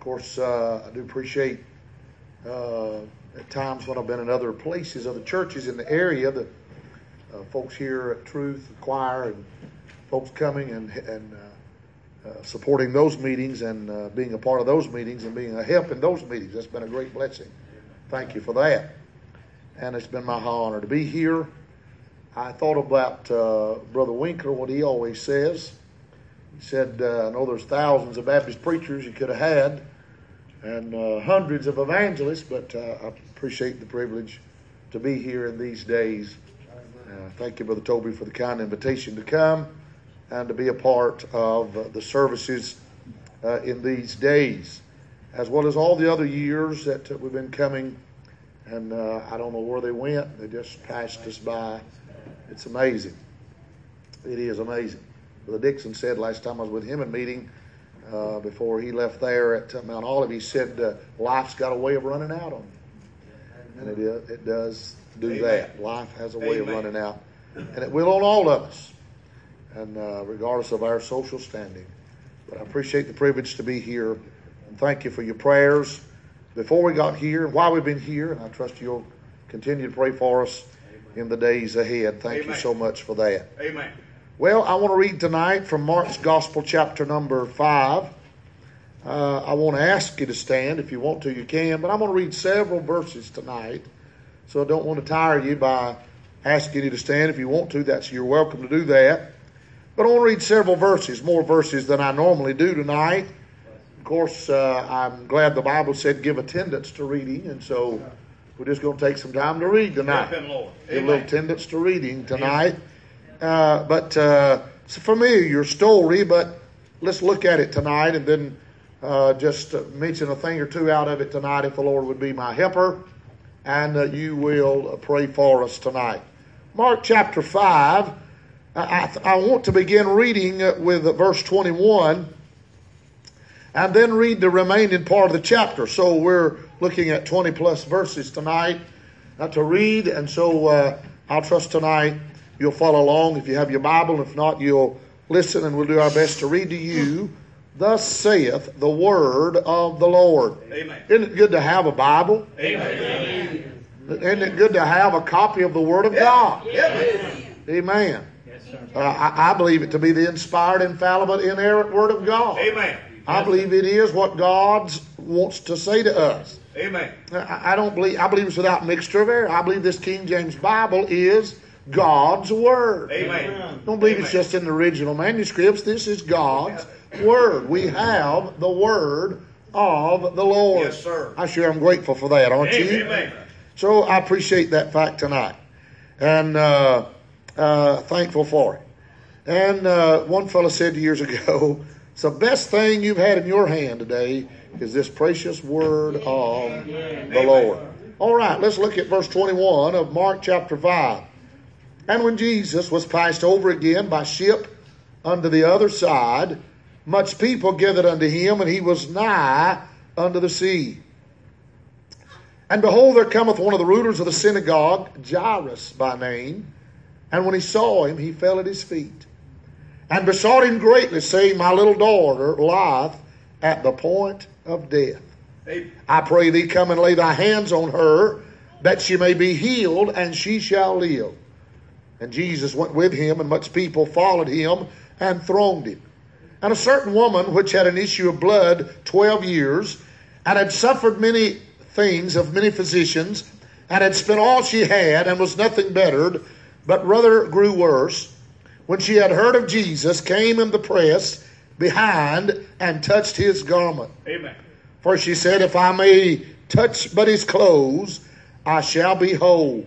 Of course, uh, I do appreciate uh, at times when I've been in other places, other churches in the area, the uh, folks here at Truth, the choir, and folks coming and and uh, uh, supporting those meetings and uh, being a part of those meetings and being a help in those meetings. That's been a great blessing. Thank you for that. And it's been my honor to be here. I thought about Brother Winkler, what he always says. He said, uh, I know there's thousands of Baptist preachers you could have had and uh, hundreds of evangelists, but uh, I appreciate the privilege to be here in these days. Uh, thank you, Brother Toby, for the kind invitation to come and to be a part of uh, the services uh, in these days, as well as all the other years that we've been coming. And uh, I don't know where they went, they just passed us by. It's amazing. It is amazing. Brother Dixon said last time I was with him in meeting uh, before he left there at uh, Mount Olive, he said, uh, "Life's got a way of running out on you," and it is, it does do Amen. that. Life has a way Amen. of running out, and it will on all of us, and uh, regardless of our social standing. But I appreciate the privilege to be here, and thank you for your prayers before we got here while we've been here. And I trust you'll continue to pray for us in the days ahead. Thank you so much for that. Amen. Well, I want to read tonight from Mark's Gospel, chapter number 5. Uh, I want to ask you to stand. If you want to, you can. But I'm going to read several verses tonight. So I don't want to tire you by asking you to stand. If you want to, that's you're welcome to do that. But I want to read several verses, more verses than I normally do tonight. Of course, uh, I'm glad the Bible said give attendance to reading, and so we're just going to take some time to read tonight. Help him, Lord. Give a little attendance to reading tonight. Uh, but uh, it's a familiar story, but let's look at it tonight and then uh, just mention a thing or two out of it tonight if the Lord would be my helper. And uh, you will pray for us tonight. Mark chapter 5. I, I, want to begin reading with verse 21 and then read the remaining part of the chapter. So we're looking at 20 plus verses tonight uh, to read, and so I'll trust tonight you'll follow along if you have your Bible. If not, you'll listen, and we'll do our best to read to you. Thus saith the word of the Lord. Amen. Isn't it good to have a Bible? Amen. Isn't it good to have a copy of the Word of God? Amen. Amen. Uh, I, I believe it to be the inspired, infallible, inerrant Word of God. Amen. I believe it is what God wants to say to us. Amen. I I don't believe. I believe it's without mixture of error. I believe this King James Bible is God's word. Amen. Don't believe it's just in the original manuscripts. This is God's word. We have the word of the Lord. Yes, sir. I sure am grateful for that, aren't you? Amen. So I appreciate that fact tonight, and uh, uh, thankful for it. And uh, one fellow said years ago, "It's the best thing you've had in your hand today is this precious word of the Lord." All right, let's look at verse twenty-one of Mark chapter five. And when Jesus was passed over again by ship unto the other side, much people gathered unto him, and he was nigh unto the sea. And behold, there cometh one of the rulers of the synagogue, Jairus by name. And when he saw him, he fell at his feet and besought him greatly, saying, My little daughter lieth at the point of death. I pray thee, come and lay thy hands on her, that she may be healed, and she shall live. And Jesus went with him, and much people followed him and thronged him. And a certain woman, which had an issue of blood twelve years, and had suffered many things of many physicians, and had spent all she had, and was nothing bettered, but rather grew worse, when she had heard of Jesus, came in the press behind and touched his garment. Amen. For she said, If I may touch but his clothes, I shall be whole.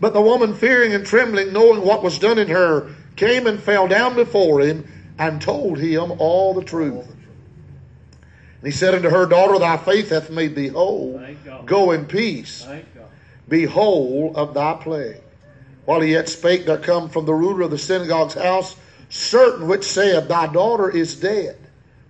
But the woman, fearing and trembling, knowing what was done in her, came and fell down before him and told him all the truth. And he said unto her, Daughter, thy faith hath made thee whole. Go in peace. Be whole of thy plague. While he yet spake, there come from the ruler of the synagogue's house certain which said, Thy daughter is dead.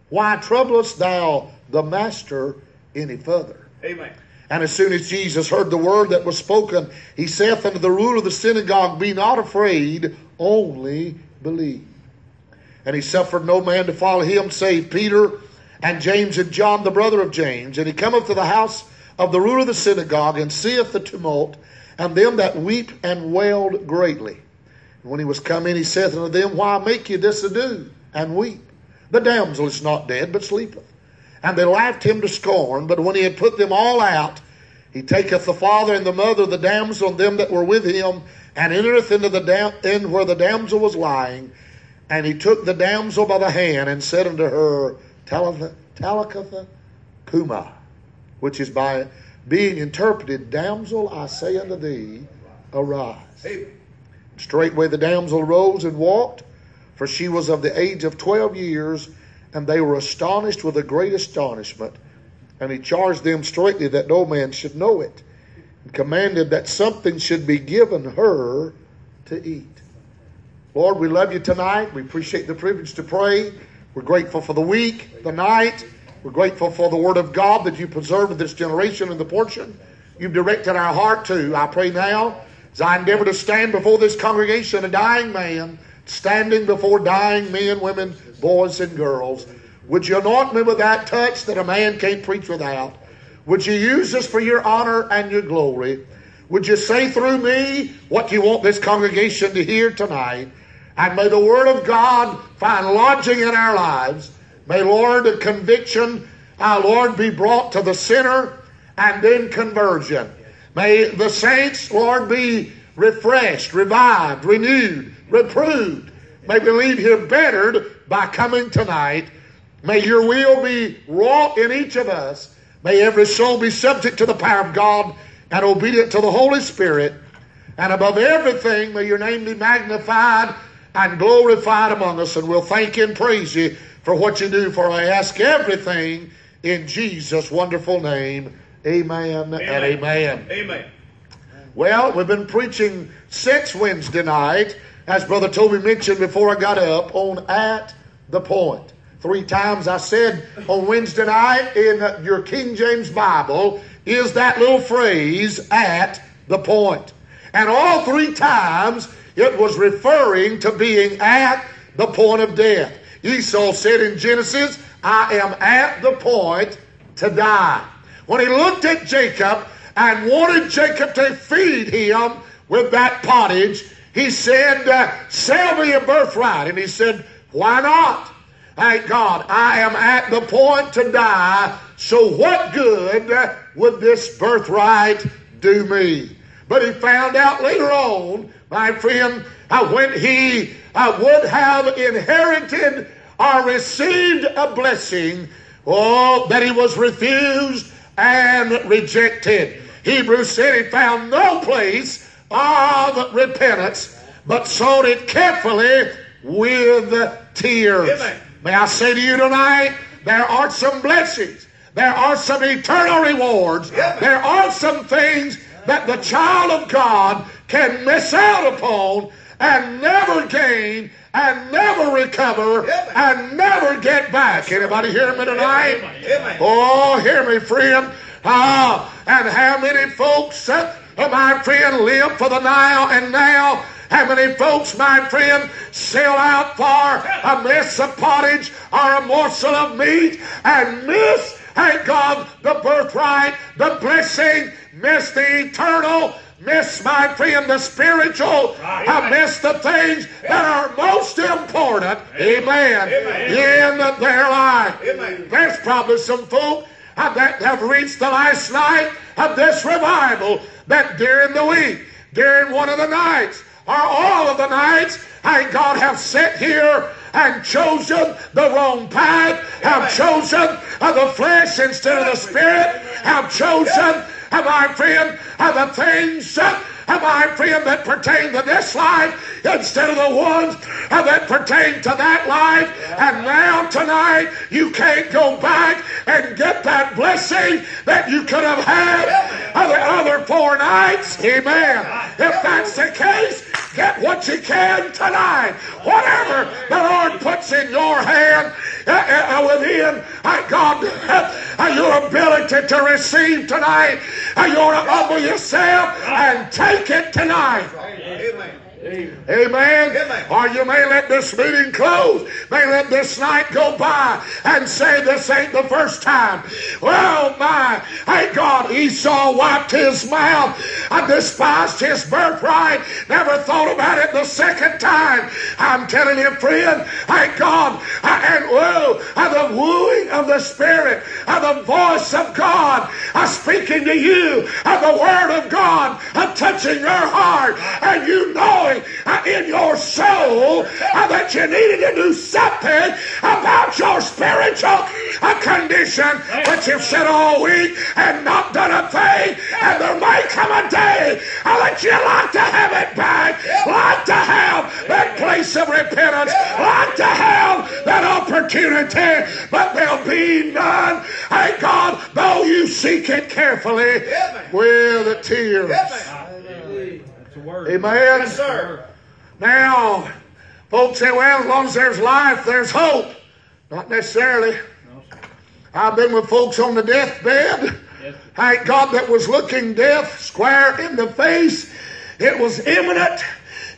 Why troublest thou the master any further? Amen. And as soon as Jesus heard the word that was spoken, he saith unto the ruler of the synagogue, Be not afraid, only believe. And he suffered no man to follow him, save Peter and James and John, the brother of James. And he cometh to the house of the ruler of the synagogue, and seeth the tumult, and them that weep and wailed greatly. And when he was come in, he saith unto them, Why make ye this ado, and weep? The damsel is not dead, but sleepeth. And they laughed him to scorn. But when he had put them all out, he taketh the father and the mother of the damsel and them that were with him, and entereth into the dam- in where the damsel was lying. And he took the damsel by the hand and said unto her, Talitha cumi, which is by being interpreted, Damsel, I say unto thee, arise. Straightway the damsel rose and walked, for she was of the age of twelve years, and they were astonished with a great astonishment. And he charged them straightly that no man should know it, and commanded that something should be given her to eat. Lord, we love you tonight. We appreciate the privilege to pray. We're grateful for the week, the night. We're grateful for the word of God that you preserved this generation and the portion you've directed our heart to. I pray now as I endeavor to stand before this congregation, a dying man, standing before dying men, women, boys, and girls. Would you anoint me with that touch that a man can't preach without? Would you use this for your honor and your glory? Would you say through me what you want this congregation to hear tonight? And may the Word of God find lodging in our lives. May, Lord, a conviction, our Lord, be brought to the sinner and then conversion. May the saints, Lord, be refreshed, revived, renewed, reproved. May we leave here bettered by coming tonight. May your will be wrought in each of us. May every soul be subject to the power of God and obedient to the Holy Spirit. And above everything, may your name be magnified and glorified among us. And we'll thank you and praise you for what you do. For I ask everything in Jesus' wonderful name. Amen, and amen. Amen. Well, we've been preaching since Wednesday night, as Brother Toby mentioned before I got up, on At the Point. Three times I said on Wednesday night in your King James Bible is that little phrase, at the point. And all three times it was referring to being at the point of death. Esau said in Genesis, I am at the point to die. When he looked at Jacob and wanted Jacob to feed him with that pottage, he said, Sell me a birthright. And he said, Why not? Thank God, I am at the point to die, so what good would this birthright do me? But he found out later on, my friend, when he uh, would have inherited or received a blessing, oh, that he was refused and rejected. Hebrews said he found no place of repentance, but sought it carefully with tears. Amen. May I say to you tonight, there are some blessings. There are some eternal rewards. Amen. There are some things that the child of God can miss out upon and never gain and never recover and never get back. Anybody hear me tonight? Amen. Oh, hear me, friend. Ah, and how many folks, uh, my friend, live for the now and now? How many folks, my friend, sell out for a mess of pottage or a morsel of meat? And miss, thank God, the birthright, the blessing, miss the eternal, miss, my friend, the spiritual, I miss the things that are most important, amen, in their life. Amen. There's probably some folk that have reached the last night of this revival that during the week, during one of the nights, or all of the nights, I God have sat here and chosen the wrong path, have chosen of the flesh instead of the spirit, have chosen, of my friend, of the things uh, my friend, that pertain to this life instead of the ones that pertain to that life. And now tonight, you can't go back and get that blessing that you could have had the other four nights. Amen. If that's the case, get what you can tonight. Whatever the Lord puts in your hand, uh, uh, within uh, God, uh, your ability to receive tonight, uh, you ought to humble yourself and take it tonight. Amen. Amen. Amen. Or you may let this meeting close, may let this night go by and say this ain't the first time. Well, my, hey God, Esau wiped his mouth. I despised his birthright. Never thought about it the second time. I'm telling you, friend, hey God, I, and whoa, the wooing of the Spirit, the voice of God, I speaking to you, the Word of God, I'm touching your heart, and you know uh, in your soul. That you needed to do something about your spiritual uh, condition, but you've said all week and not done a thing. And there may come a day that you like to have it back, like to have that place of repentance, like to have that opportunity, but there'll be none. Thank God, though you seek it carefully with the tears. Amen. Yes, sir. Now, folks say, well, as long as there's life, there's hope. Not necessarily. I've been with folks on the deathbed. Thank God that was looking death square in the face. It was imminent.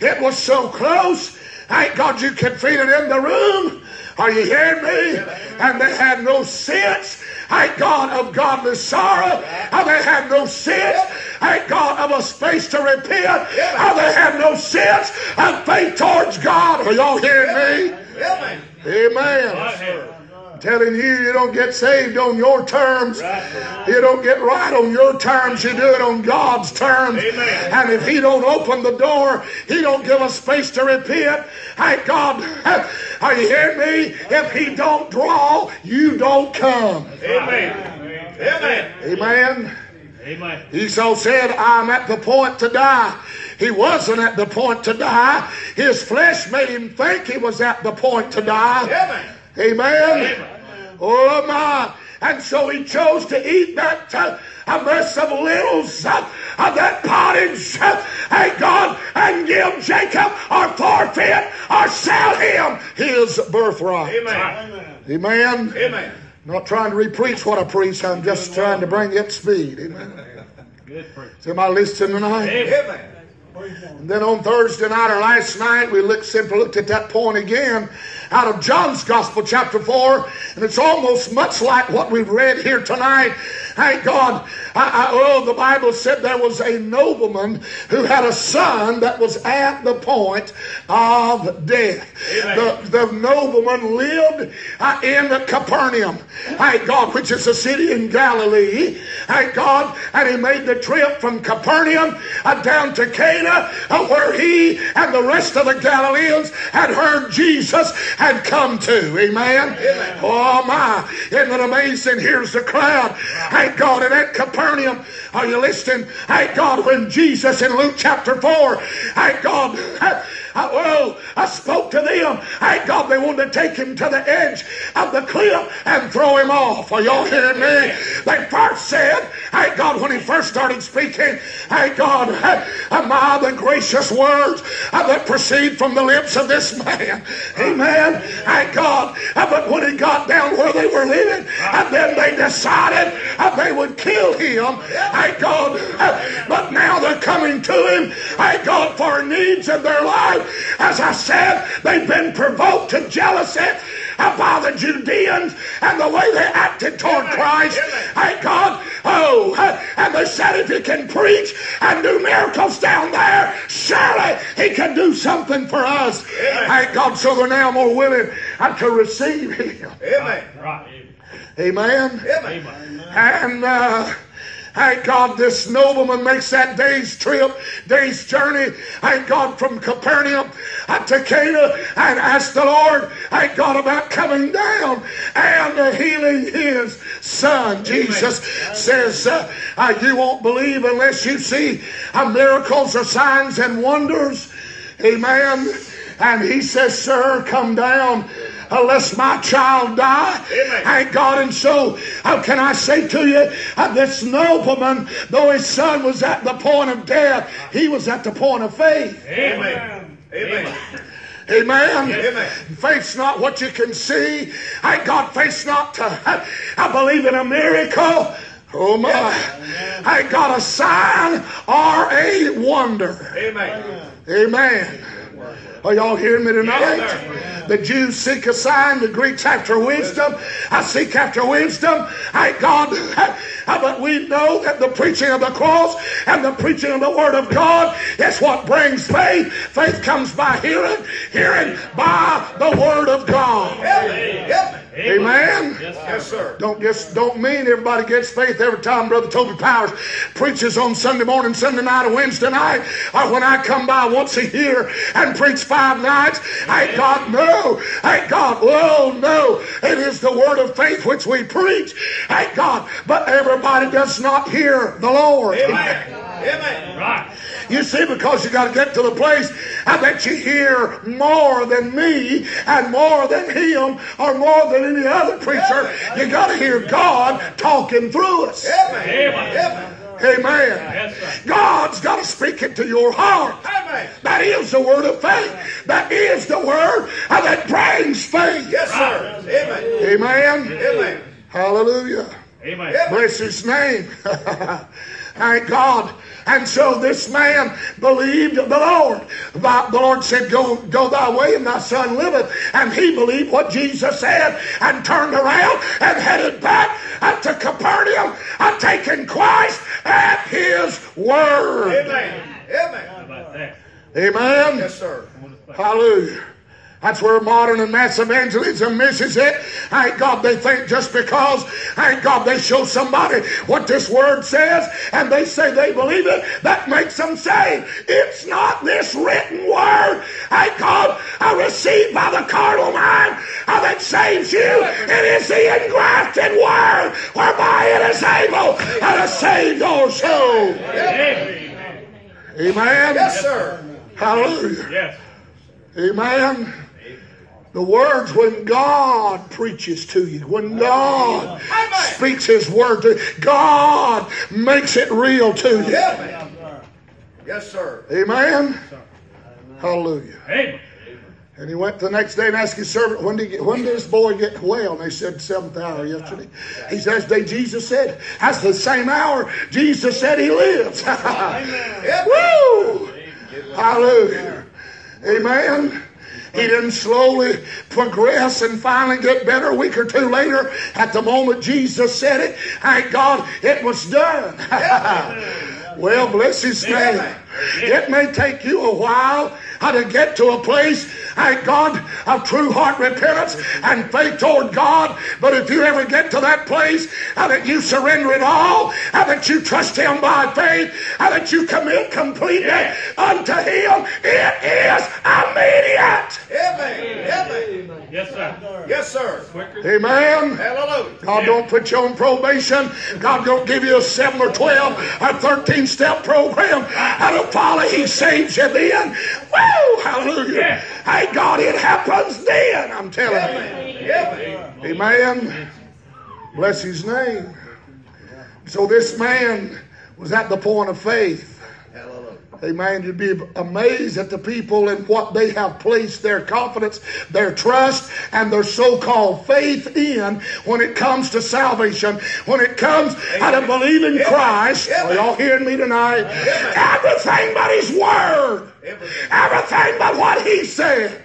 It was so close. Thank God you could feel it in the room. Are you hearing me? And they had no sense. Thank God of godly sorrow. And they had no sense. Thank God of a space to repent. And they had no sense of faith towards God. Are y'all hearing me? Amen. Amen telling you, you don't get saved on your terms. You don't get right on your terms. You do it on God's terms. Amen. And if He don't open the door, He don't give us space to repent. Hey, God, are you hearing me? If He don't draw, you don't come. Amen. Amen. Amen. Amen. Esau said, I'm at the point to die. He wasn't at the point to die. His flesh made him think he was at the point to die. Amen. Amen. Amen. Oh my. And so he chose to eat that uh, a mess of littles uh, of that pottage, uh, hey God, and give Jacob or forfeit or sell him his birthright. Amen. Amen. Amen. Not trying to repreach what I preach. I'm just trying to bring to speed. Amen. Good preach. Am I listening tonight? Amen. And then on Thursday night or last night, we looked, simply looked at that point again out of John's Gospel, chapter 4, and it's almost much like what we've read here tonight. Thank God. I, I, oh, the Bible said there was a nobleman who had a son that was at the point of death. The, the nobleman lived uh, in Capernaum, thank God, which is a city in Galilee. Thank God. And he made the trip from Capernaum uh, down to Cana, uh, where he and the rest of the Galileans had heard Jesus had come to. Amen. Amen. Oh my. Isn't it amazing? Here's the crowd. Thank God. And at Capernaum, are you listening? Thank God when Jesus in Luke chapter 4, thank God. I, well, I spoke to them. Thank God they wanted to take him to the edge of the cliff and throw him off. Are y'all hearing me? They first said, thank God, when he first started speaking, thank God, my the gracious words uh, that proceed from the lips of this man. Amen. Thank God. Uh, but when he got down where they were living, and then they decided they would kill him. Thank God. But now they're coming to him, thank God, for needs of their life. As I said, they've been provoked to jealousy eh, by the Judeans and the way they acted toward Christ. Thank God. Oh, eh, and they said if he can preach and do miracles down there, surely he can do something for us. Thank God. So they're now more willing uh, to receive him. Amen. Amen. Amen. And uh, Thank God this nobleman makes that day's trip, day's journey, thank God from Capernaum to Cana and ask the Lord, thank God about coming down and healing his son. Jesus says, uh, uh, you won't believe unless you see uh, miracles or signs and wonders. Amen. And he says, sir, come down unless my child die. Amen. Thank God. And so, how can I say to you, uh, this nobleman, though his son was at the point of death, he was at the point of faith. Amen. Amen. Amen. Amen. Faith's not what you can see. I God, faith's not to, I believe in a miracle. Oh my. I got a sign or a wonder. Amen. Amen. Are y'all hearing me tonight? The Jews seek a sign, the Greeks after wisdom. I seek after wisdom. I God, but we know that the preaching of the cross and the preaching of the Word of God is what brings faith. Faith comes by hearing, hearing by the Word of God. Amen. Yes, sir. Don't just don't mean everybody gets faith every time Brother Toby Powers preaches on Sunday morning, Sunday night, or Wednesday night, or when I come by once a year and preach five nights. Ain't God no. Ain't God. Oh no. It is the word of faith which we preach. Ain't God. But everybody does not hear the Lord. Amen. Amen. Right. You see, because you got to get to the place I bet you hear more than me and more than him or more than any other preacher. You got to hear God talking through us. Amen. Amen. God's got to speak into your heart. Amen. That is the word of faith. That is the word that brings faith. Yes, sir. Amen. Amen. Amen. Hallelujah. Amen. Bless his name. Thank God. And so this man believed the Lord. The Lord said, Go, go thy way, and thy son liveth. And he believed what Jesus said and turned around and headed back uh, to Capernaum, and taking Christ at his word. Amen. Amen. Amen. Yes, sir. Hallelujah. That's where modern and mass evangelism misses it. Thank God they think just because, thank God they show somebody what this word says and they say they believe it, that makes them say, it's not this written word, thank God, I received by the carnal mind that saves you. It is the engrafted word whereby it is able to save your soul. Amen. Amen. Yes, sir. Hallelujah. Yes. Amen. The words when God preaches to you, when God speaks His word to you, God makes it real to you. Yes, sir. Amen. Hallelujah. Amen. And he went the next day and asked his servant, when did, when did this boy get well? And they said, seventh hour yesterday. He says, day Jesus said, that's the same hour Jesus said he lives. Woo! Hallelujah. Amen. He didn't slowly progress and finally get better a week or two later. At the moment Jesus said it, thank God it was done. well, bless his name. It may take you a while how to get to a place, thank God, of true heart repentance and faith toward God. But if you ever get to that place, how that you surrender it all, how that you trust Him by faith, how that you commit completely unto Him, it is immediate. Amen. Amen. Yes, sir. Yes, sir. Amen. Hallelujah. God don't put you on probation. God don't give you a seven or twelve or thirteen step program. How to follow, He saves you then. Woo! Hallelujah. Yeah. Hey, God, it happens then. I'm telling you. Amen. Amen. Bless His name. So this man was at the point of faith. Amen. You'd be amazed at the people and what they have placed their confidence, their trust, and their so-called faith in when it comes to salvation. When it comes out of believing Christ. Are y'all hearing me tonight? Everything but His Word. Everything but what He said.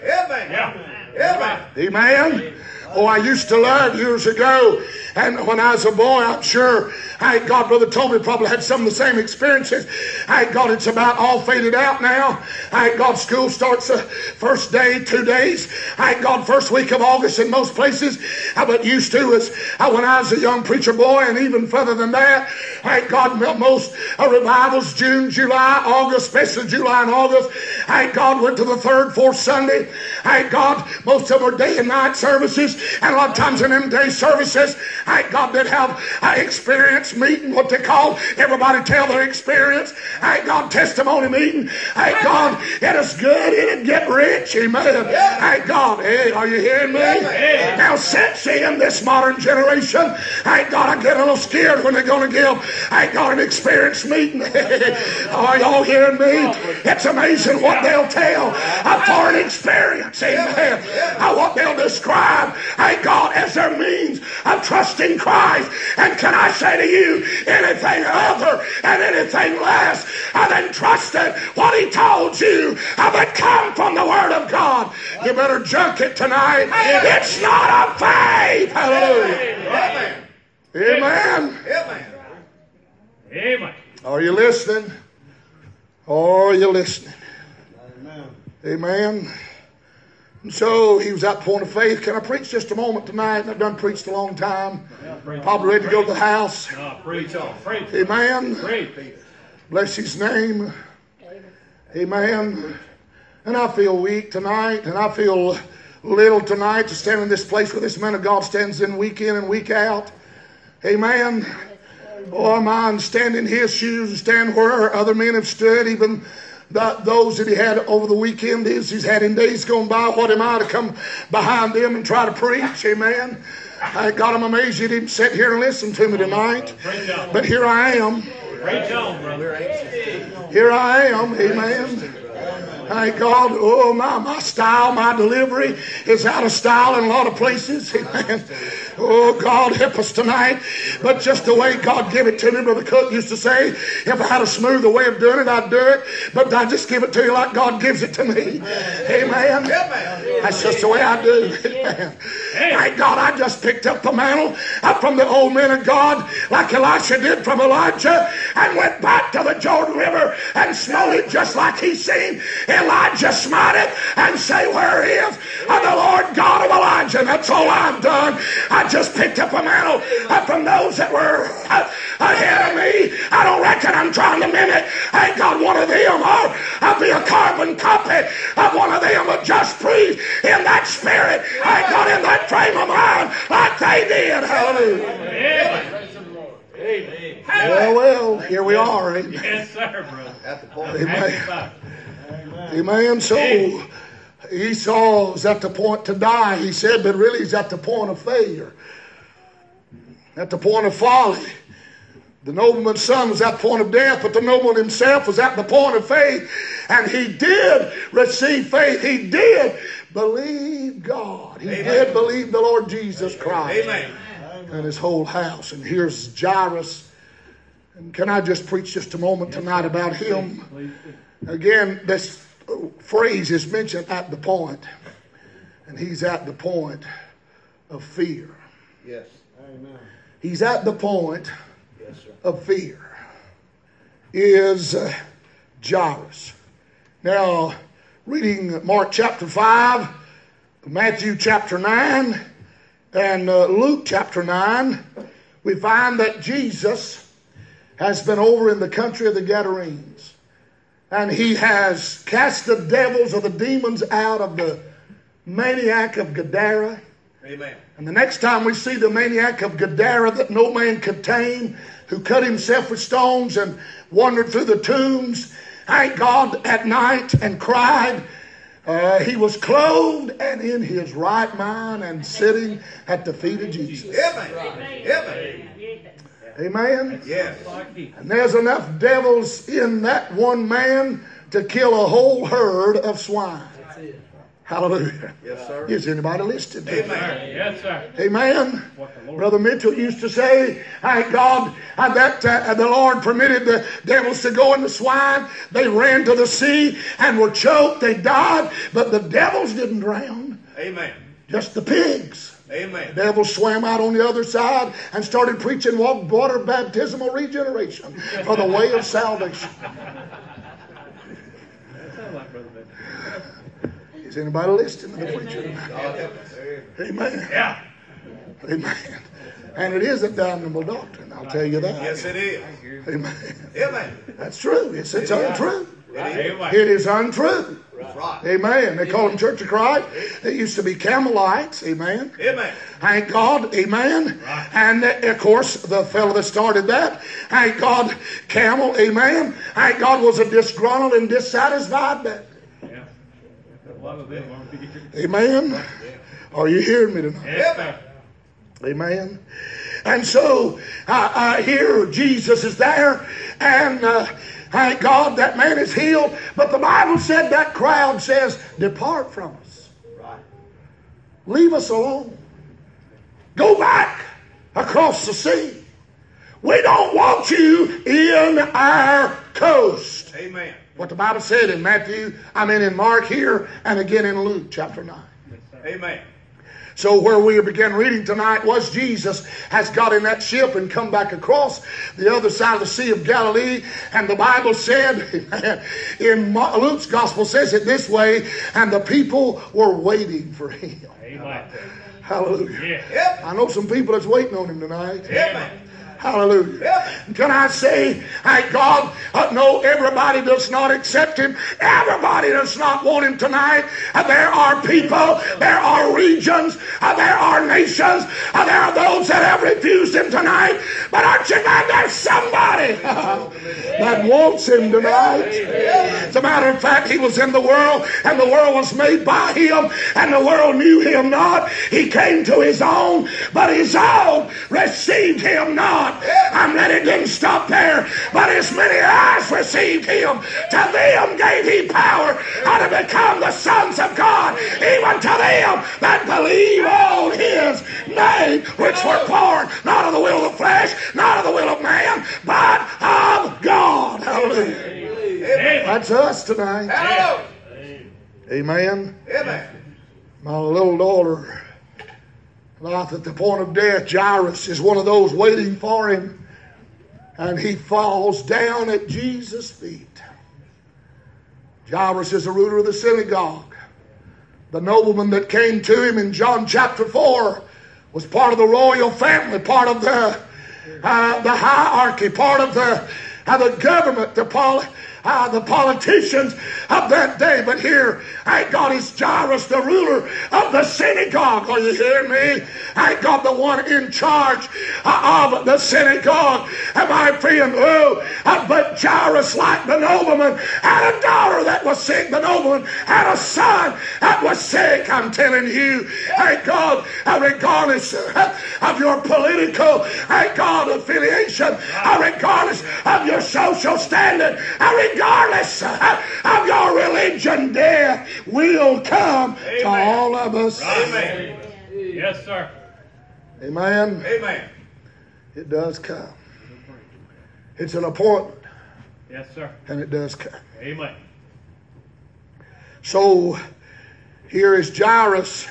Amen. Amen. Oh, I used to learn years ago, and when I was a boy, I'm sure Thank God, Brother Tommy probably had some of the same experiences. Thank God it's about all faded out now. Thank God school starts the first day, two days. Thank God first week of August in most places. I but used to is when I was a young preacher boy and even further than that. Thank God most uh, revivals June, July, August, especially July and August. Thank God went to the third, fourth Sunday. Thank God most of them were day and night services and a lot of times in them day services. Thank God did have uh, experience meeting, what they call everybody tell their experience. Thank God testimony meeting. Thank God it is good. It'd get rich. Amen. Thank God. Hey, are you hearing me? Now since in this modern generation, thank God I get a little scared when they're going to give. Thank God an experience meeting. are y'all hearing me? It's amazing what they'll tell a foreign experience. Amen. What they'll describe, thank God, as their means of trusting Christ. And can I say to you, anything other and anything less than trusting what He told you that come from the Word of God, you better junk it tonight. It's not a faith. Hallelujah. Amen. Amen. Amen. Are you listening? Are you listening? Amen. Amen. And so he was at the point of faith. Can I preach just a moment tonight? I've done preached a long time. Probably ready to go to the house. Amen. Bless his name. Amen. And I feel weak tonight, and I feel little tonight to stand in this place where this man of God stands in week in and week out. Amen. Oh, or mine stand in his shoes and stand where other men have stood, even those that he had over the weekend is he's had in days gone by. What am I to come behind them and try to preach? Amen. I God, I'm amazed you didn't sit here and listen to me tonight. But here I am. Here I am. Amen. Thank God. Oh, my, my style, my delivery is out of style in a lot of places. Amen. Oh, God, help us tonight. But just the way God gave it to me, Brother Cook used to say, if I had a smoother way of doing it, I'd do it. But I just give it to you like God gives it to me. Amen. That's just the way I do. Thank God I just picked up the mantle up from the old men of God like Elisha did from Elijah and went back to the Jordan River and smote it just like he seen Elijah smite it and say, Where is the Lord God of Elijah? And that's all I've done. I just picked up a mantle uh, from those that were uh, ahead of me. I don't reckon I'm trying to mimic. I ain't got one of them or I'll be a carbon copy of one of them, but just breathe in that spirit. I ain't got in that frame of mind like they did. Hallelujah. Amen. Well, well, here we are. Amen. Yes, sir, brother. At the point. Amen. Amen. So Esau is at the point to die, he said, but really he's at the point of failure, at the point of folly. The nobleman's son was at the point of death, but the nobleman himself was at the point of faith. And he did receive faith. He did believe God. He Amen. did believe the Lord Jesus Christ. Amen. And his whole house. And here's Jairus. And can I just preach just a moment tonight about him? Again, this phrase is mentioned at the point, and he's at the point of fear. Yes. Amen. He's at the point yes, of fear. Is uh, Jairus. Now, reading Mark chapter 5, Matthew chapter 9, and uh, Luke chapter 9, we find that Jesus has been over in the country of the Gadarenes and he has cast the devils or the demons out of the maniac of Gadara. Amen. And the next time we see the maniac of Gadara that no man could tame, who cut himself with stones and wandered through the tombs, thank God, at night and cried. Uh, he was clothed and in his right mind and sitting at the feet of Jesus. Amen. Amen. Amen? Yes. And there's enough devils in that one man to kill a whole herd of swine. Hallelujah. Yes, sir. Is anybody listening? Amen. Yes, sir. Amen. Brother Mitchell used to say, "Hey God, that uh, the Lord permitted the devils to go in the swine. They ran to the sea and were choked. They died, but the devils didn't drown. Amen. Just the pigs. Amen. The devil swam out on the other side and started preaching water baptismal regeneration for the way of salvation. Is anybody listening to the preacher? Amen. Yeah. Amen. And it is a damnable doctrine, I'll tell you that. Yes, it is. Amen. Amen. That's true. It's, it's untrue. It is untrue. Right. Amen. They call them Church of Christ. They used to be Campbellites. Amen. Amen. Thank God. Amen. And uh, of course, the fellow that started that, thank God, Campbell. Amen. Thank God was a disgruntled and dissatisfied man. Yeah. A lot are. Amen. Are you hearing me tonight? Amen. Amen. And so uh, uh, here Jesus is there, and uh, thank God that man is healed. But the Bible said that crowd says, "Depart from us, Right. leave us alone, go back across the sea. We don't want you in our coast." Amen. What the Bible said in Matthew, I mean in Mark here, and again in Luke chapter nine. Amen. So where we began reading tonight was Jesus has got in that ship and come back across the other side of the Sea of Galilee. And the Bible said, in Luke's gospel says it this way, and the people were waiting for him. Amen. Hallelujah. Yeah. I know some people that's waiting on him tonight. Amen. Hallelujah. Can I say, thank God, uh, no, everybody does not accept him. Everybody does not want him tonight. Uh, there are people, there are regions, uh, there are nations, uh, there are those that have refused him tonight. But aren't you glad there's somebody that wants him tonight? As a matter of fact, he was in the world, and the world was made by him, and the world knew him not. He came to his own, but his own received him not. I'm glad it didn't stop there, but as many as received him, to them gave he power how to become the sons of God, even to them that believe on his name, which were born not of the will of the flesh, not of the will of man, but of God. Hallelujah. Amen. That's us tonight. Hello. Amen. Amen. My little daughter, life at the point of death, Jairus is one of those waiting for him, and he falls down at Jesus' feet. Jairus is the ruler of the synagogue. The nobleman that came to him in John chapter 4 was part of the royal family, part of the, uh, the hierarchy, part of the, uh, the government, the poli- uh, the politicians of that day. But here, I God is Jairus, the ruler of the synagogue. Are you hearing me? I God, the one in charge of the synagogue. And my friend, oh, uh, but Jairus, like the nobleman, had a daughter that was sick. The nobleman had a son that was sick. I'm telling you, thank God, regardless of your political, thank God, affiliation, regardless of your social standing, uh, regardless of your religion, death will come to all of us. Amen. Yes, sir. Amen. Amen. It does come. It's an appointment, Yes, sir. and it does come. Amen. So here is Jairus,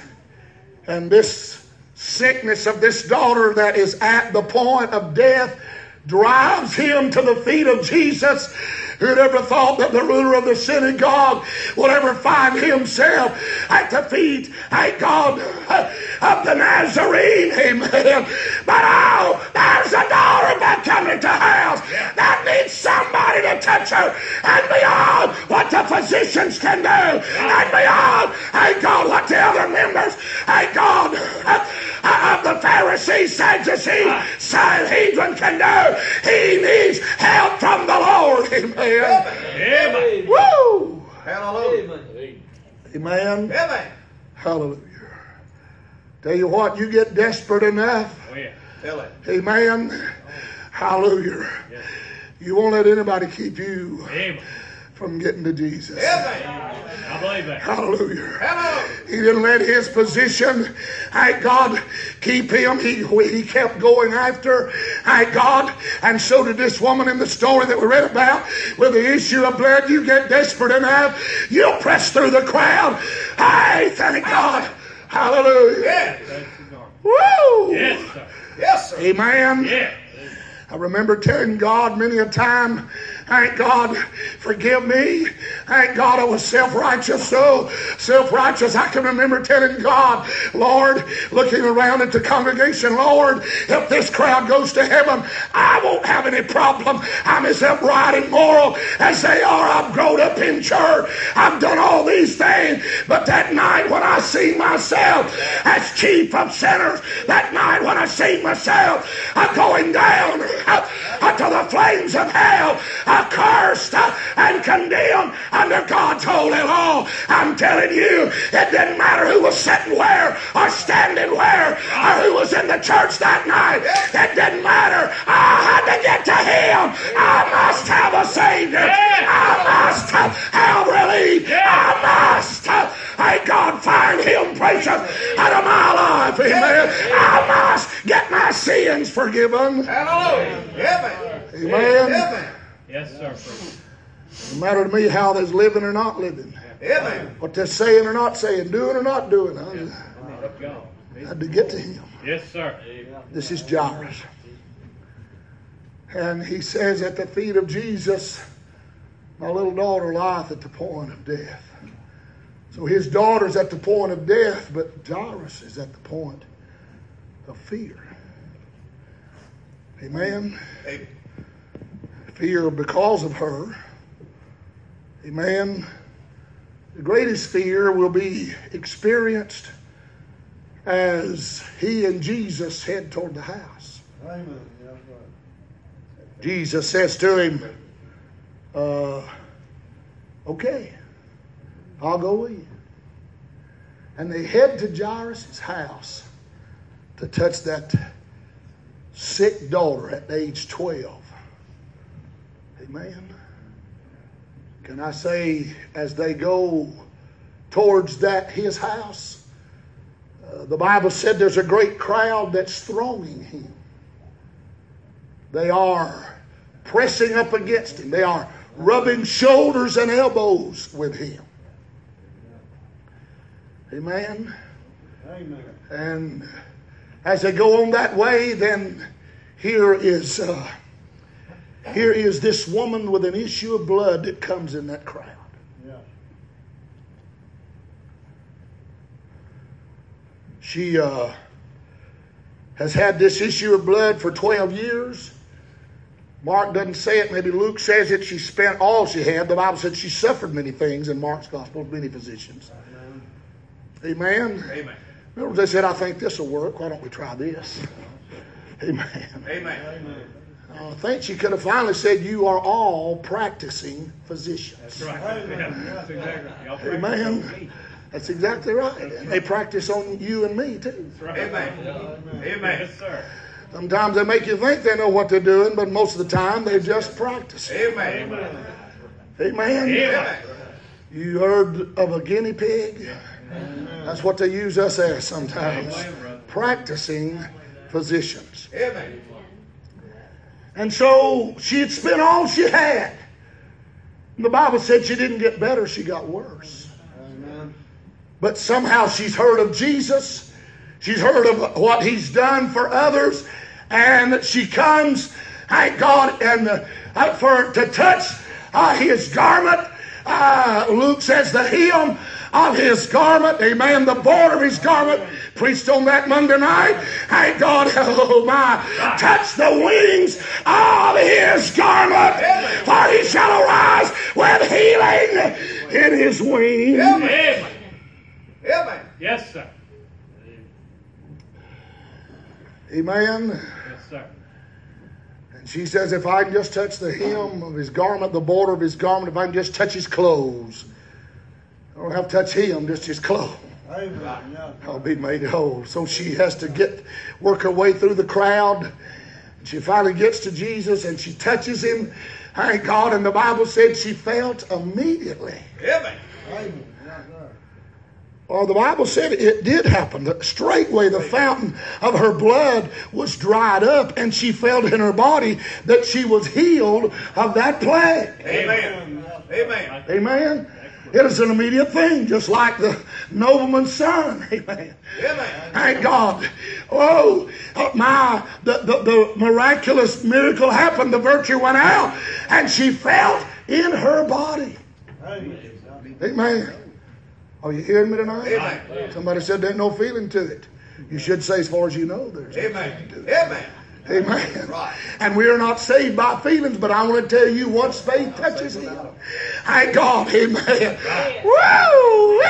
and this sickness of this daughter that is at the point of death drives him to the feet of Jesus. Who'd ever thought that the ruler of the synagogue would ever find himself at the feet, thank God, uh, of the Nazarene? Amen. But oh, there's a daughter that coming to house that needs somebody to touch her, and beyond what the physicians can do, and beyond, thank God, what the other members, thank God, of the Pharisees, Sadducees, Sanhedrin can do. He needs help from the Lord. Amen. Amen. Woo! Hallelujah. Amen. Amen. Hallelujah. Tell you what, you get desperate enough. Oh, yeah. Tell it. Amen. Oh. Hallelujah. You won't let anybody keep you Amen. From getting to Jesus. Amen. I believe that. Hallelujah. Hello. He didn't let his position, thank God, keep him. He, he kept going after, thank God. And so did this woman in the story that we read about with the issue of blood. You get desperate enough, you'll press through the crowd. Hey, thank God. Hallelujah. Yeah. That's the. Woo! Yes, sir. Yes, sir. Amen. Yeah. I remember telling God many a time, thank God, forgive me. Thank God I was self-righteous, so self-righteous. I can remember telling God, Lord, looking around at the congregation, Lord, if this crowd goes to heaven, I won't have any problem. I'm as upright and moral as they are. I've grown up in church. I've done all these things. But that night when I see myself as chief of sinners, that night when I see myself I'm going down unto the flames of hell, accursed and condemned under God's holy law. I'm telling you, it didn't matter who was sitting where or standing where or who was in the church that night. It didn't matter. I had to get to Him. I must have a Savior. I must have relief. I must, thank God, find Him precious out of my life. Amen. I must get my sins forgiven. Hallelujah. Amen. Amen. Amen. Yes, sir. No matter to me how they're living or not living, Amen. what they're saying or not saying, doing or not doing. I Go. had to get to Him. Yes, sir. This is Jairus. And he says at the feet of Jesus, My little daughter lieth at the point of death. So his daughter's at the point of death, but Jairus is at the point of fear. Amen. Amen. Fear because of her. Amen. The greatest fear will be experienced as he and Jesus head toward the house. Amen. Jesus says to him, uh, Okay, I'll go with you. And they head to Jairus' house to touch that sick daughter at age 12. Amen. Can I say, as they go towards that his house, uh, the Bible said there's a great crowd that's thronging him. They are pressing up against him. They are rubbing shoulders and elbows with him. Amen. Amen. And as they go on that way, then here is uh, here is this woman with an issue of blood that comes in that crowd. Yeah. She uh, has had this issue of blood for 12 years. Mark doesn't say it, maybe Luke says it. She spent all she had. The Bible said she suffered many things in Mark's gospel, many physicians. Amen. Amen. Remember, they said, I think this will work. Why don't we try this? Amen. Amen. Amen. I think she could have finally said, You are all practicing physicians. That's right. Yeah, that's exactly. Y'all Amen. That's exactly right. And they practice on you and me, too. That's right. Amen. Amen. Yes, sir. Sometimes they make you think they know what they're doing, but most of the time they're just practicing. Amen. Amen. Amen. You heard of a guinea pig? That's what they use us as sometimes. Amen. Practicing physicians. Amen. And so she had spent all she had. And the Bible said she didn't get better, she got worse. Amen. But somehow she's heard of Jesus. She's heard of what he's done for others. And she comes, thank God, and uh, for to touch uh, his garment. Uh, Luke says the hem of his garment, amen, the border of his garment. Preached on that Monday night. Thank God, oh my, touch the wings of his garment, for he shall arise with healing in his wings. Amen. Amen. Yes, sir. Amen. Yes, sir. And she says, if I can just touch the hem of his garment, the border of his garment, if I can just touch his clothes, I don't have to touch him, just his clothes. Amen. I'll be made whole. So she has to get work her way through the crowd. She finally gets to Jesus and she touches him. Thank God. And the Bible said she felt immediately. Amen. Amen. Or the Bible said it did happen. Straightway the fountain of her blood was dried up, and she felt in her body that she was healed of that plague. Amen. Amen. Amen. It is an immediate thing, just like the nobleman's son. Amen. Amen. Thank God. Oh, uh, my, the, the, the miraculous miracle happened. The virtue went out, and she felt in her body. Amen. Amen. Are you hearing me tonight? Amen. Somebody said there's no feeling to it. You should say, as far as you know, there's no Amen. feeling to it. Amen. Amen. Right. And we are not saved by feelings, but I want to tell you once faith touches Him. Thank God. Amen. Woo!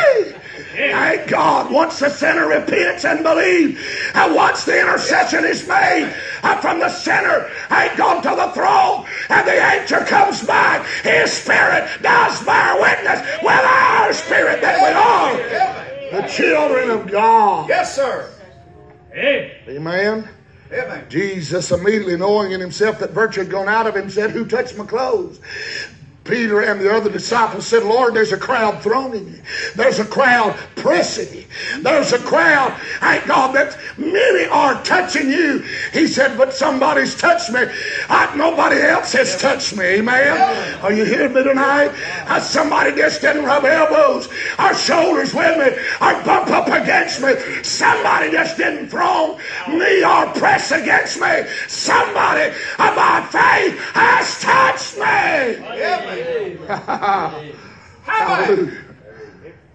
Thank God. Once the sinner repents and believes, and once the intercession is made uh, from the sinner, thank God to the throne, and the answer comes back, His Spirit does bear witness with our spirit that we are the children of God. Yes, sir. Hey. Amen. Amen. Jesus, immediately knowing in himself that virtue had gone out of him, said, Who touched my clothes? Peter and the other disciples said, Lord, there's a crowd thronging you. There's a crowd pressing you. There's a crowd, thank God, that many are touching you. He said, But somebody's touched me. I, nobody else has touched me. Amen. Are you hearing me tonight? Uh, somebody just didn't rub elbows or shoulders with me or bump up against me. Somebody just didn't throw me or press against me. Somebody by faith has touched me. Hallelujah.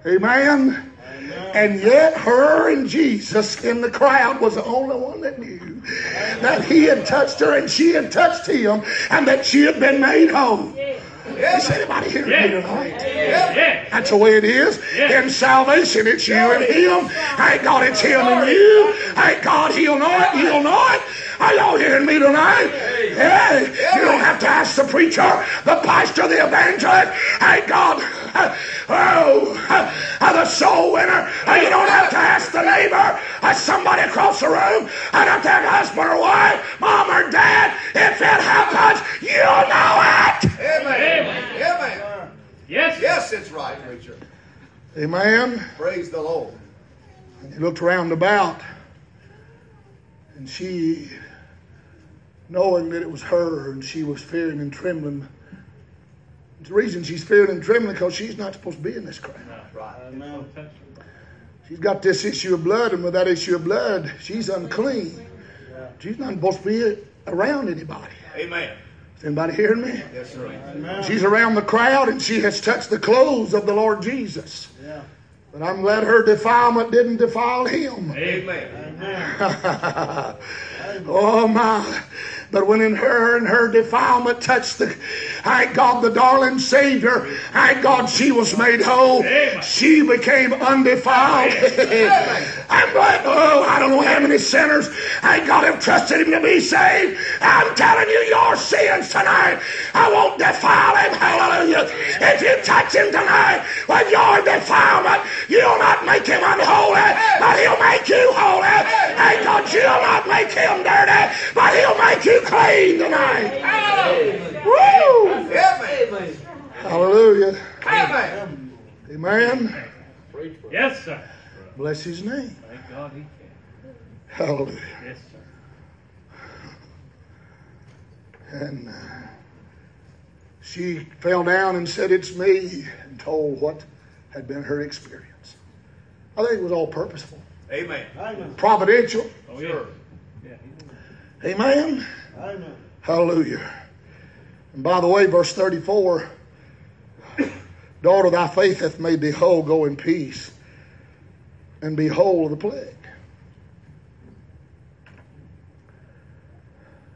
Amen. And yet, her and Jesus in the crowd was the only one that knew that he had touched her and she had touched him and that she had been made whole. Is anybody hearing me tonight? Yeah. That's the way it is. In salvation, it's you and him. Thank God it's him and you. Thank God he'll know it, you'll know it. Are y'all hearing me tonight? Hey, you don't have to ask the preacher, the pastor, the evangelist. Hey, God. Uh, oh, uh, the soul winner. Uh, you don't have to ask the neighbor, somebody across the room, and if that husband or wife, mom or dad, if it happens, you know it. Amen. Amen. Yes. Yes, it's right, preacher. Amen. Praise the Lord. And he looked round about, and she, knowing that it was her, and she was fearing and trembling. The reason she's fearing and trembling because she's not supposed to be in this crowd. Right. Amen. She's got this issue of blood, and with that issue of blood, she's unclean. She's not supposed to be around anybody. Amen. Is anybody hearing me? Yes, sir. Amen. She's around the crowd, and she has touched the clothes of the Lord Jesus. Yeah. But I'm glad her defilement didn't defile him. Amen. Amen. oh my. But when in her and her defilement touched the, thank God, the darling Savior, thank God she was made whole. Amen. She became undefiled. I'm glad, oh, I don't know how many sinners, thank God, have trusted Him to be saved. I'm telling you, your sins tonight, I won't defile Him. Hallelujah. If you touch Him tonight with your defilement, you'll not make Him unholy, but He'll make you holy. Thank God, you'll not make Him dirty, but He'll make you clean tonight. Woo! Amen. Hallelujah. Amen. Amen. Yes, sir. Bless His name. Thank God he can. Hallelujah. Yes, sir. And uh, she fell down and said, It's me, and told what had been her experience. I think it was all purposeful, Amen. Amen. providential. Oh, yeah. Yeah. Amen. Amen. Hallelujah. And by the way, verse 34 Daughter, thy faith hath made thee whole. Go in peace and be whole of the plague.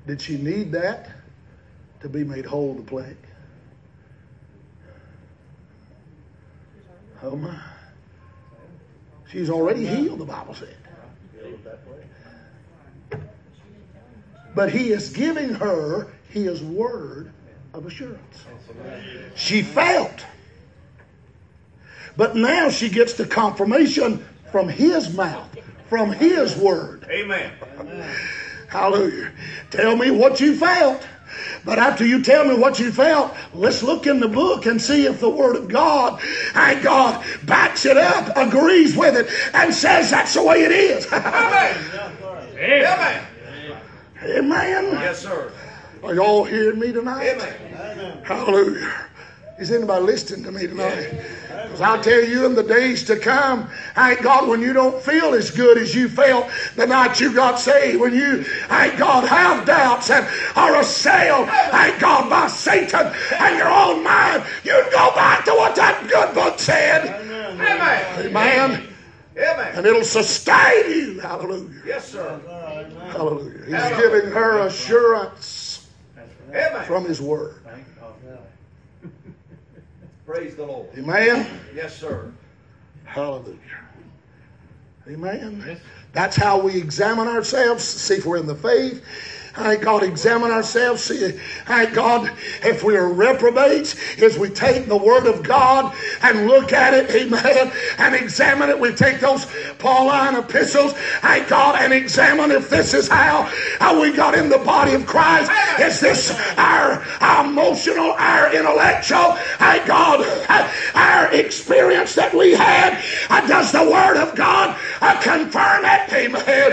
Did she need that to be made whole of the plague? Oh my. She's already healed, the Bible said. But he is giving her his word of assurance. She felt. But now she gets the confirmation from his mouth, from his word. Amen. Hallelujah. Tell me what you felt. But after you tell me what you felt, let's look in the book and see if the Word of God, and God backs it up, agrees with it, and says that's the way it is. Amen. Amen. Amen. Amen. Yes, sir. Are y'all hearing me tonight? Amen. Hallelujah. Is anybody listening to me tonight? Because I'll tell you in the days to come, thank God, when you don't feel as good as you felt the night you got saved, when you, thank God, have doubts and are assailed, thank God, by Satan and your own mind, you'd go back to what that good book said. Amen. Amen. Amen. And it'll sustain you. Hallelujah. Yes, sir. Hallelujah. He's giving her assurance Amen. from His Word. Thank God. Praise the Lord. Amen. Yes, sir. Hallelujah. Amen. Yes. That's how we examine ourselves, see if we're in the faith. Thank God, examine ourselves. See, thank God, if we are reprobates, as we take the Word of God and look at it, amen, and examine it. We take those Pauline epistles, thank God, and examine if this is how, how we got in the body of Christ. Is this our, our emotional, our intellectual, thank God, our experience that we had? Does the Word of God uh, confirm it? Amen.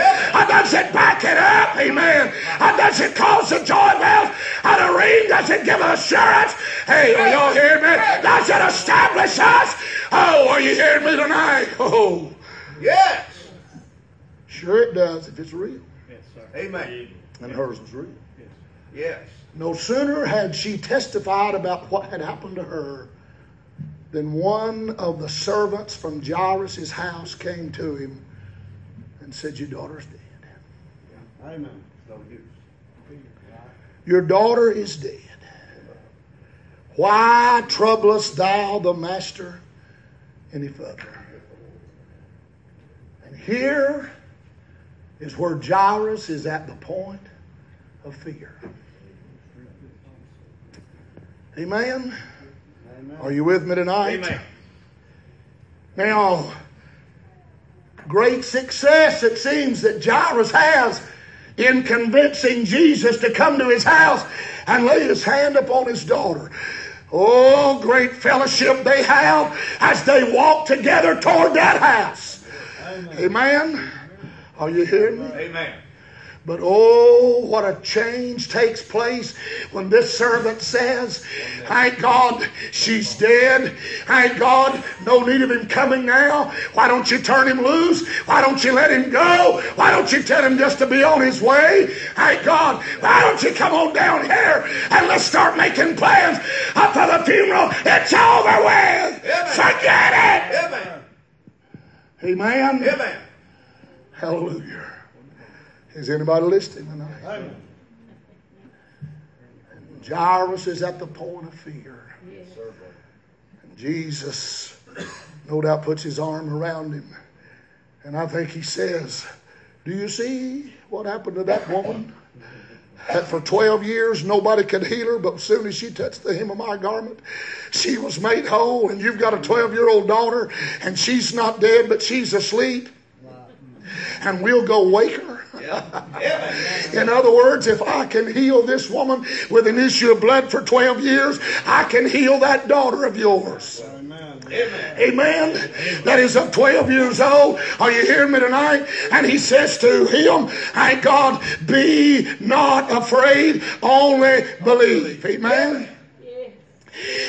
Does it back it up? Amen. Does it cause the joy bells to ring? Does it give assurance? Hey, are y'all hearing me? Does it establish us? Oh, are you hearing me tonight? Oh, Yes. sure it does if it's real. Yes, sir. Amen. And hers was real. Yes. No sooner had she testified about what had happened to her than one of the servants from Jairus' house came to him and said, Your daughter's dead. Amen. Your daughter is dead. Why troublest thou the master any further? And here is where Jairus is at the point of fear. Amen. Amen. Are you with me tonight? Amen. Now, great success it seems that Jairus has in convincing Jesus to come to his house and lay his hand upon his daughter. Oh, great fellowship they have as they walk together toward that house. Amen. Are you hearing me? Amen. But oh, what a change takes place when this servant says, Thank God she's dead. Thank God, no need of him coming now. Why don't you turn him loose? Why don't you let him go? Why don't you tell him just to be on his way? Thank God, why don't you come on down here and let's start making plans up for the funeral? It's over with. Amen. Forget it. Amen. Amen. Amen. Hallelujah. Is anybody listening tonight? Amen. Jairus is at the point of fear. And Jesus, no doubt, puts his arm around him. And I think he says, Do you see what happened to that woman? That for 12 years nobody could heal her, but as soon as she touched the hem of my garment, she was made whole. And you've got a 12 year old daughter, and she's not dead, but she's asleep. And we'll go wake her. In other words, if I can heal this woman with an issue of blood for 12 years, I can heal that daughter of yours. Amen. Amen. That is of 12 years old. Are you hearing me tonight? And he says to him, Thank God, be not afraid, only believe. Amen.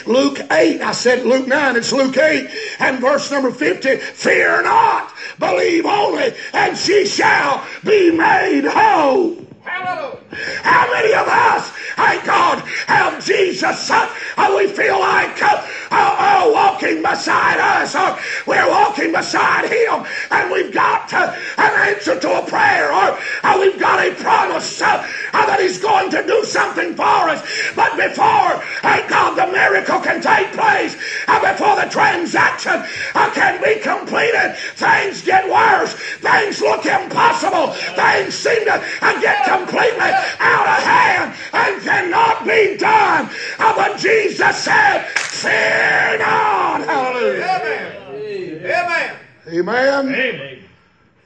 Luke 8, I said Luke 9, it's Luke 8, and verse number 50, fear not, believe only, and she shall be made whole. How many of us, thank God, have Jesus, uh, uh, we feel like uh, uh, uh, walking beside us, or we're walking beside Him, and we've got uh, an answer to a prayer, or uh, we've got a promise uh, uh, that He's going to do something for us. But before, thank God, the miracle can take place, uh, before the transaction uh, can be completed, things get worse. Things look impossible. Things seem to uh, get completely out of hand and cannot be done. Uh, but Jesus said, Fear not. Hallelujah. Amen. Amen. Amen. Amen.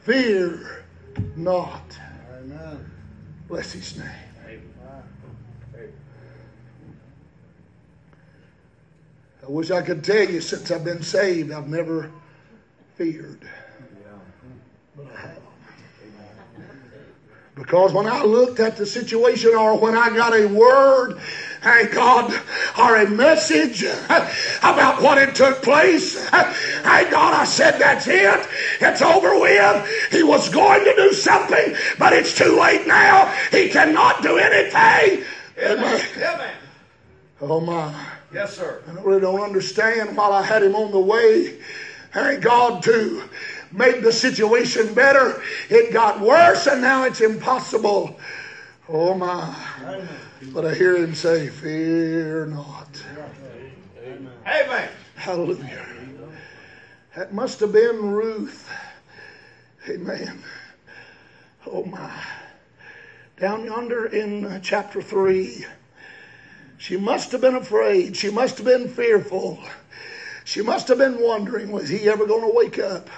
Fear not. Amen. Bless his name. I wish I could tell you since I've been saved, I've never feared. But I have. Because when I looked at the situation or when I got a word, thank God, or a message about what had took place, thank God I said, that's it. It's over with. He was going to do something, but it's too late now. He cannot do anything. Amen. Amen. Oh my. Yes, sir. I really don't understand while I had him on the way. Thank God to make the situation better. It got worse and now it's impossible. Oh my. But I hear him say, Fear not. Amen. Hallelujah. That must have been Ruth. Amen. Oh my. Down yonder in chapter 3, she must have been afraid. She must have been fearful. She must have been wondering, was he ever going to wake up?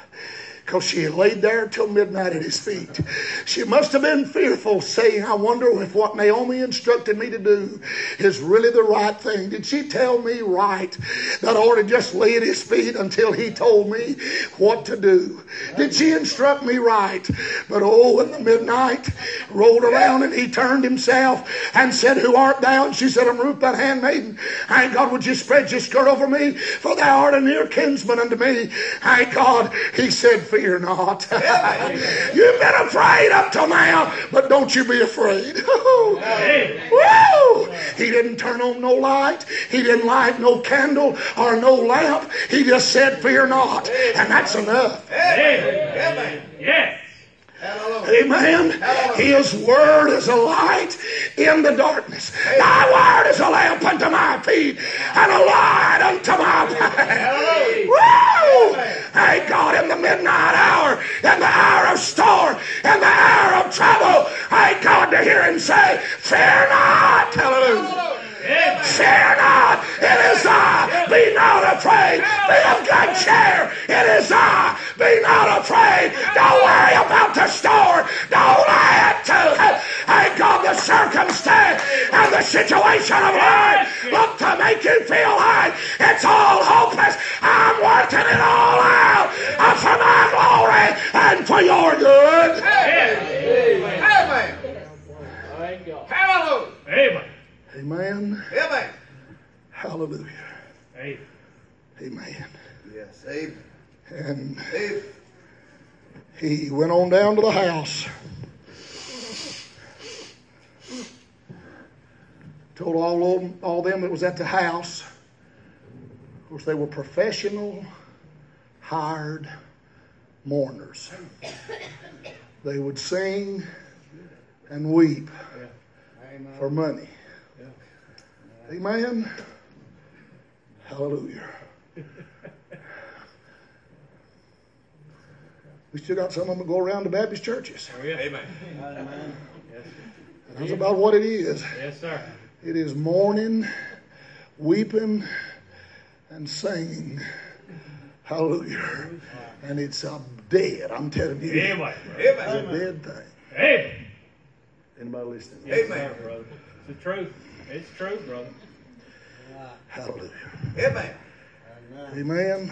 Because she laid there till midnight at his feet. She must have been fearful, saying, I wonder if what Naomi instructed me to do is really the right thing. Did she tell me right that I ought to just lay at his feet until he told me what to do? Did she instruct me right? But oh, in the midnight rolled around and he turned himself and said, Who art thou? And she said, I'm Ruth, that handmaiden. Thank God, would you spread your skirt over me? For thou art a near kinsman unto me. Thank God. He said, fear not. You've been afraid up till now, but don't you be afraid. Woo! He didn't turn on no light. He didn't light no candle or no lamp. He just said, fear not. And that's enough. Amen. Yes. Amen. His word is a light in the darkness. Thy word is a lamp unto my feet and a light unto my path. Woo! Thank God in the midnight hour, in the hour of storm, in the hour of trouble. Thank God to hear him say, Fear not. Hallelujah. Fear not, it is I. Be not afraid. Be of good cheer. It is I. Be not afraid. Don't worry about the storm. Don't add to it. Thank God the circumstance and the situation of life look to make you feel like it's all hopeless. I'm working it all out for my glory and for your good. Amen. Amen. Hallelujah. Amen. Amen. Amen. Hallelujah. Amen. Amen. Yes. Amen. And Amen. he went on down to the house. Told all of them, all them that was at the house. Of course, they were professional, hired mourners. They would sing and weep for money. Amen. Hallelujah. We still got some of them that go around to Baptist churches. Oh, yeah. Amen. Amen. That's about what it is. Yes, sir. It is mourning, weeping, and singing. Hallelujah. And it's a dead, I'm telling you. Amen. It's a Amen. dead thing. Amen. Anybody listening? Yes, Amen. sir, brother. It's the truth. It's true, brother. Hallelujah. Amen. Amen.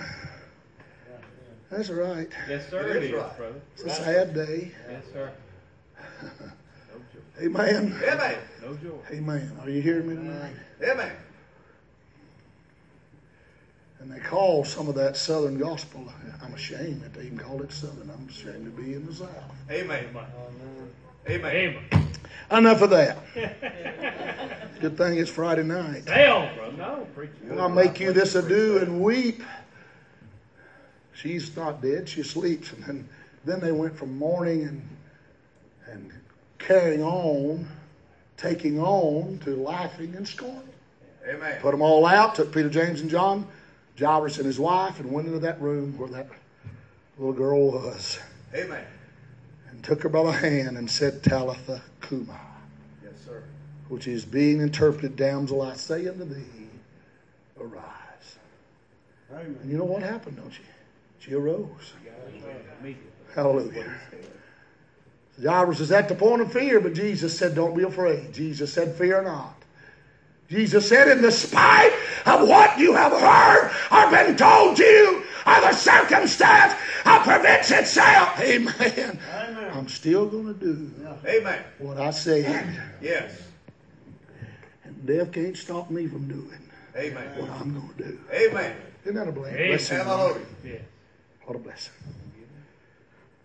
That's right. Yes, sir. It It is is, right. brother. It's a sad day. Yes, sir. Amen. Amen. No joy. Amen. Are you hearing me tonight? Amen. And they call some of that Southern gospel. I'm ashamed that they even call it Southern. I'm ashamed to be in the South. Amen. Amen. Amen. Amen. Enough of that. Good thing it's Friday night. Stay on, brother. No, preach. I'll make you this ado and weep. She's not dead, she sleeps. And then, then they went from mourning and, and carrying on, taking on, to laughing and scorning. Amen. Put them all out, took Peter, James, and John, Jairus and his wife, and went into that room where that little girl was, Amen. Took her by the hand and said, Talitha cumi, Yes, sir. which is being interpreted, Damsel, I say unto thee, arise. And you know what happened, don't you? She arose. Immediately. Hallelujah. Jairus is at the point of fear, but Jesus said, Don't be afraid. Jesus said, Fear not. Jesus said, In the spite of what you have heard or been told you, or the circumstance that prevents itself. Amen. Amen. I'm I'm still going to do Amen. what I said. Yes. And death can't stop me from doing Amen. what I'm going to do. Amen. Isn't that a blessing? Amen. blessing? Hallelujah. Yeah. What a blessing.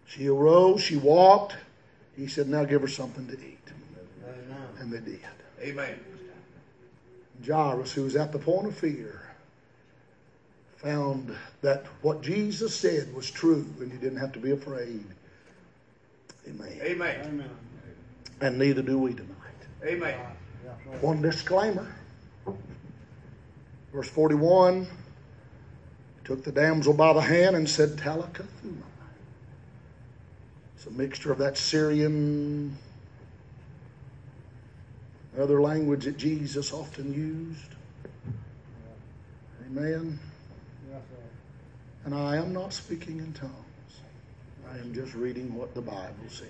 She arose, she walked. He said, Now give her something to eat. Amen. And they did. Amen. Jairus, who was at the point of fear, found that what Jesus said was true and he didn't have to be afraid. Amen. Amen. Amen. And neither do we tonight. Amen. One disclaimer. Verse 41 took the damsel by the hand and said, Talitha cumi. It's a mixture of that Syrian, other language that Jesus often used. Amen. And I am not speaking in tongues. I am just reading what the Bible says.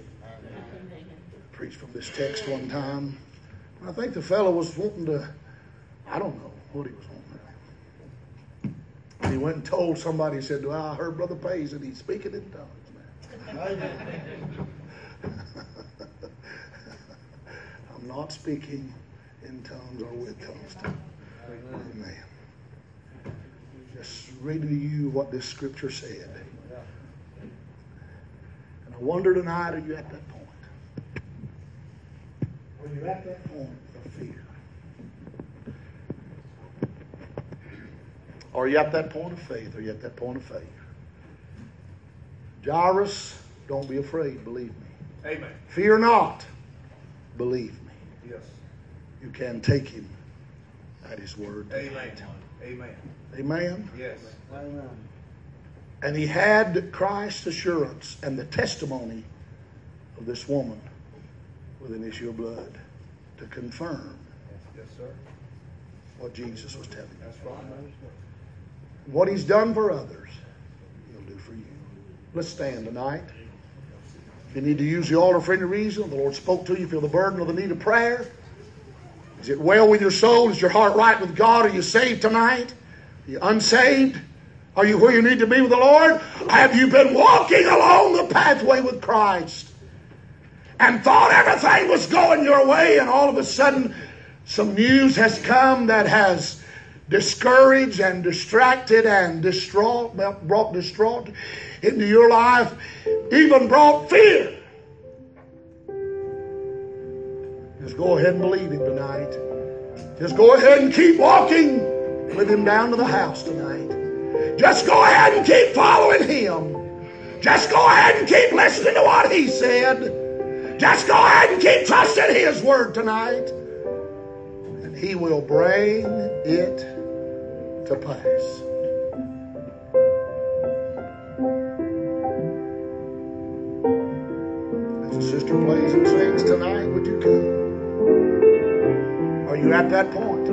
Preached from this text one time. I think the fellow was wanting to, I don't know what he was wanting. And he went and told somebody, he said, well, I heard Brother Pays and he's speaking in tongues, man. I'm not speaking in tongues or with tongues. Amen. Just reading to you what this scripture said. And I wonder tonight, are you at that point? Are you at that point of fear? Are you at that point of faith? Are you at that point of faith? Jairus, don't be afraid, believe me. Amen. Fear not, believe me. Yes. You can take him at his word. Amen. Amen. Amen. Yes. Amen. And he had Christ's assurance and the testimony of this woman with an issue of blood to confirm Yes, sir. what Jesus was telling him. Right. What he's done for others, he'll do for you. Let's stand tonight. If you need to use the altar for any reason, the Lord spoke to you, feel the burden of the need of prayer. Is it well with your soul? Is your heart right with God? Are you saved tonight? Are you unsaved? Are you where you need to be with the Lord? Have you been walking along the pathway with Christ and thought everything was going your way, and all of a sudden some news has come that has discouraged and distracted and distraught, brought distraught into your life, even brought fear. Just go ahead and believe him tonight. Just go ahead and keep walking with him down to the house tonight. Just go ahead and keep following him. Just go ahead and keep listening to what he said. Just go ahead and keep trusting his word tonight. And he will bring it to pass. Sister plays and sings tonight, would you come? Are you at that point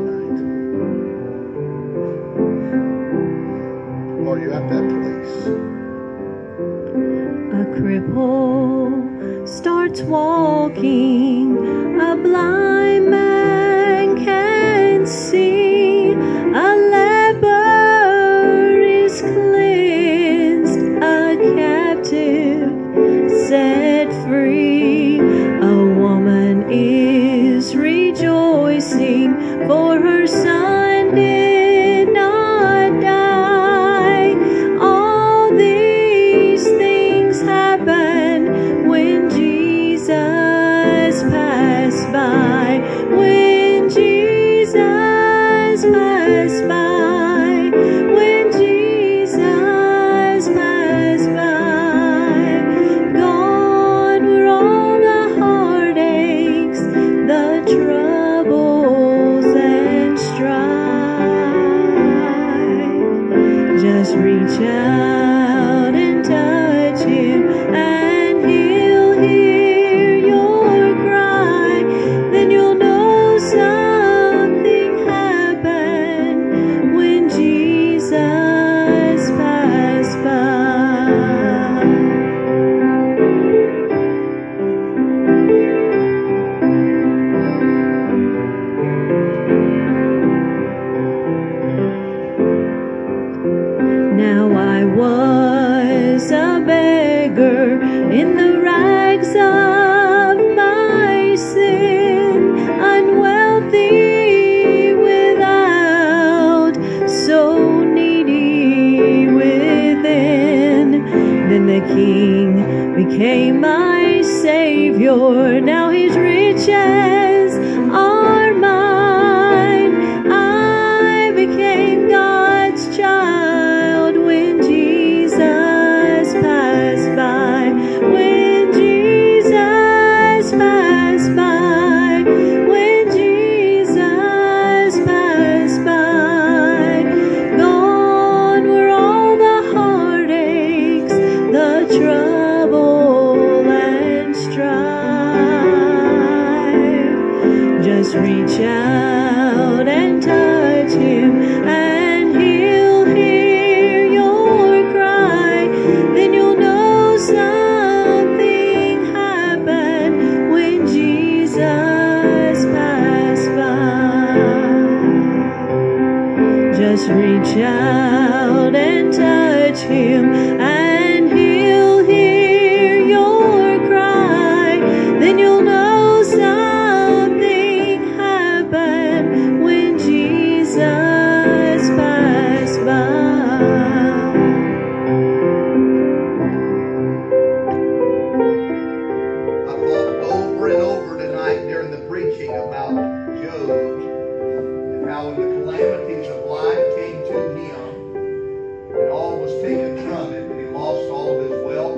You at that place? A cripple starts walking, a blind man can see, King became my Savior. Now He's rich and